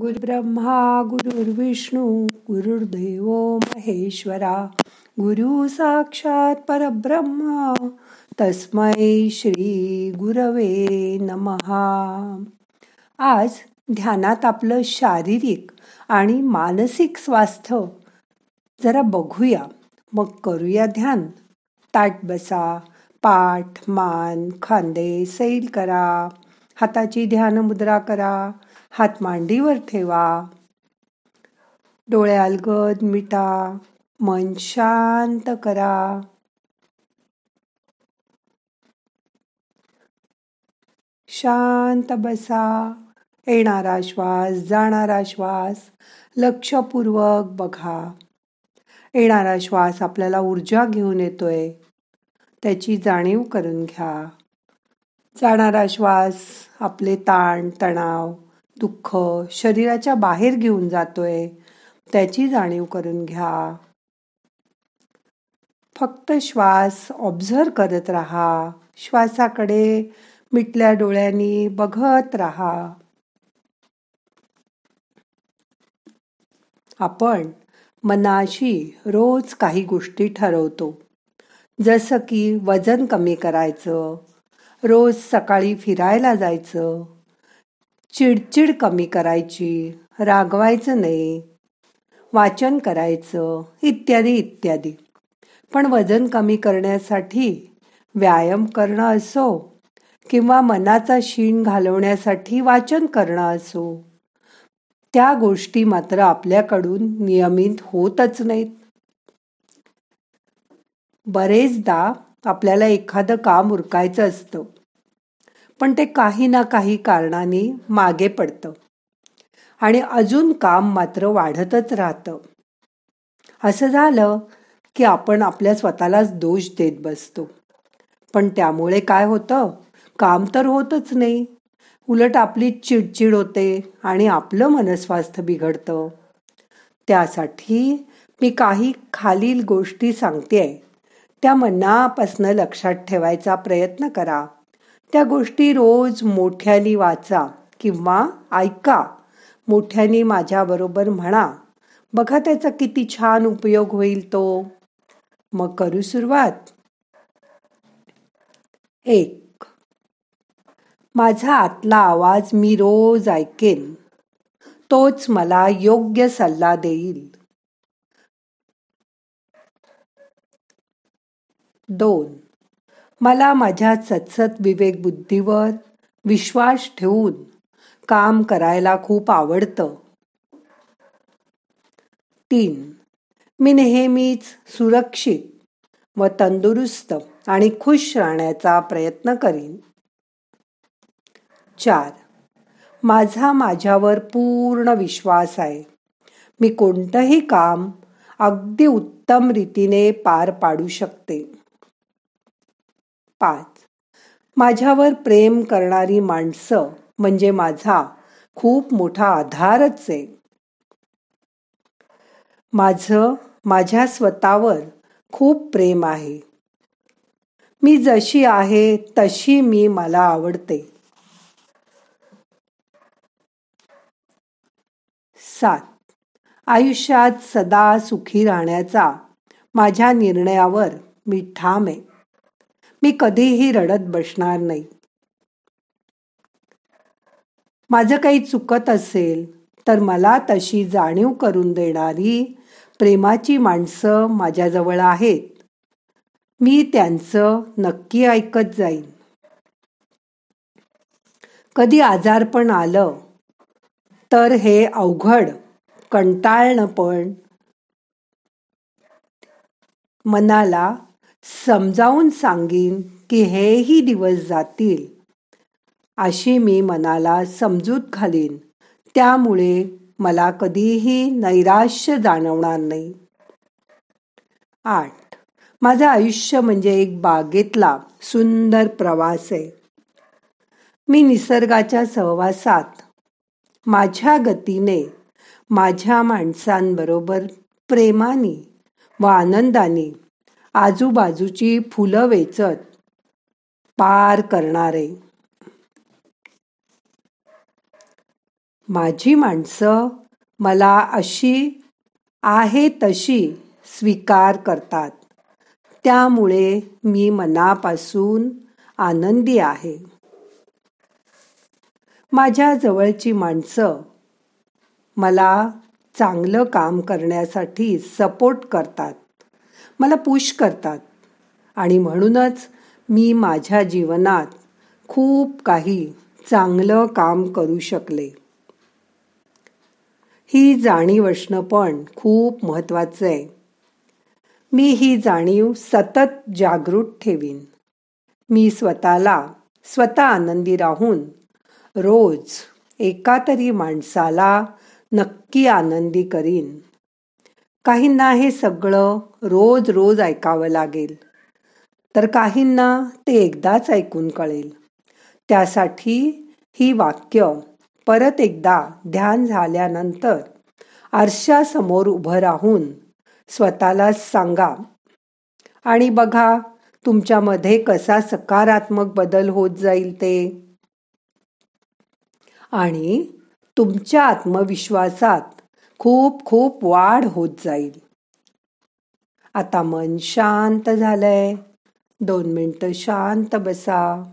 गुरुब्रह्मा गुरुर्विष्णू गुरुर्देव महेश्वरा गुरु साक्षात परब्रह्म तस्मै श्री गुरवे नमहा आज ध्यानात आपलं शारीरिक आणि मानसिक स्वास्थ्य जरा बघूया. मग करूया ध्यान. ताट बसा पाठ मान खांदे सैल करा. हाताची ध्यान मुद्रा करा. हात मांडीवर ठेवा. डोळे अलगद मिटा. मन शांत करा. शांत बसा. येणारा श्वास जाणारा श्वास लक्षपूर्वक बघा. येणारा श्वास आपल्याला ऊर्जा घेऊन येतोय. त्याची जाणीव करून घ्या. जाणारा श्वास आपले ताण तणाव दुःख शरीराच्या बाहेर घेऊन जातोय त्याची जाणीव करून घ्या. फक्त श्वास ऑब्झर्व करत राहा. श्वासाकडे मिटल्या डोळ्यांनी बघत राहा. आपण मनाशी रोज काही गोष्टी ठरवतो. जसं की वजन कमी करायचं रोज सकाळी फिरायला जायचं चिडचिड कमी करायची रागवायचं नाही वाचन करायचं इत्यादी इत्यादी. पण वजन कमी करण्यासाठी व्यायाम करणं असो किंवा मनाचा शीण घालवण्यासाठी वाचन करणं असो त्या गोष्टी मात्र आपल्याकडून नियमित होतच नाहीत. बरेचदा आपल्याला एखादं काम उरकायचं असतं. पण ते काही ना काही कारणाने मागे पडतं. आणि अजून काम मात्र वाढतच राहतं. असं झालं की आपण आपल्या स्वतःलाच दोष देत बसतो. पण त्यामुळे काय होतं? काम तर होतच नाही. उलट आपली चिडचिड होते आणि आपलं मनस्वास्थ्य बिघडतं. त्यासाठी मी काही खालील गोष्टी सांगते त्या मनापासनं लक्षात ठेवायचा प्रयत्न करा. त्या गोष्टी रोज मोठ्याने वाचा किंवा ऐका. मोठ्याने माझ्याबरोबर म्हणा. बघा त्याचा किती छान उपयोग होईल तो. मग करू सुरुवात. एक. माझा आतला आवाज मी रोज ऐकेन. तोच मला योग्य सल्ला देईल. दोन. मला माझ्या सतसत विवेक बुद्धीवर विश्वास ठेवून काम करायला खूप आवडतं. तीन मी नेहमीच सुरक्षित व तंदुरुस्त आणि खुश राहण्याचा प्रयत्न करीन. चार माझा माझ्यावर पूर्ण विश्वास आहे. मी कोणतंही काम अगदी उत्तम रीतीने पार पाडू शकते. पाच. माझ्यावर प्रेम करणारी माणसं म्हणजे माझा खूप मोठा आधारच आहे. माझं माझ्या स्वतःवर खूप प्रेम आहे. मी जशी आहे तशी मी मला आवडते. सात. आयुष्यात सदा सुखी राहण्याचा माझ्या निर्णयावर मी ठाम आहे. मी कधीही रडत बसणार नाही. माझं काही चुकत असेल तर मला तशी जाणीव करून देणारी प्रेमाची माणसं माझ्याजवळ आहेत. मी त्यांचं नक्की ऐकत जाईन. कधी आजारपण आलं तर हे अवघड कंटाळणं पण मनाला समजावून सांगीन की हेही दिवस जातील. अशी मी मनाला समजूत घालीन. त्यामुळे मला कधीही नैराश्य जाणवणार नाही. आठ. माझं आयुष्य म्हणजे एक बागेतला सुंदर प्रवास आहे. मी निसर्गाच्या सहवासात माझ्या गतीने माझ्या माणसांबरोबर प्रेमाने व आनंदाने आजूबाजूची फुलं वेचत पार करणारे. माझी माणसं मला अशी आहे तशी स्वीकार करतात. त्यामुळे मी मनापासून आनंदी आहे. माझ्या जवळची माणसं मला चांगलं काम करण्यासाठी सपोर्ट करतात. मला पुश करतात. आणि म्हणूनच मी माझ्या जीवनात खूप काही चांगलं काम करू शकले. ही जाणीव असणं पण खूप महत्वाचं आहे. मी ही जाणीव सतत जागृत ठेवीन. मी स्वतःला स्वतः आनंदी राहून रोज एका तरी माणसाला नक्की आनंदी करीन. काहींना हे सगळं रोज रोज ऐकावं लागेल. तर काहींना ते एकदाच ऐकून कळेल. त्यासाठी ही वाक्य परत एकदा ध्यान झाल्यानंतर आरशासमोर उभं राहून स्वतःला सांगा. आणि बघा तुमच्यामध्ये कसा सकारात्मक बदल होत जाईल ते. आणि तुमच्या आत्मविश्वासात खूप खूप वाढ होत जाईल. आता मन शांत झालंय. दोन मिनटं शांत बसा.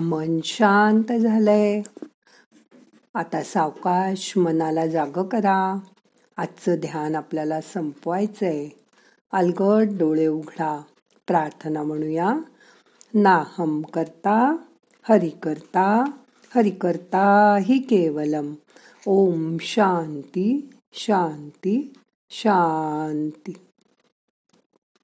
मन शांत झालंय. आता सावकाश मनाला जाग करा. आजचं ध्यान आपल्याला संपवायचंय. अलगट डोळे उघडा. प्रार्थना म्हणूया. नाहम करता हरि करता हरि करता हि केवलम. ओम शांती शांती शांती.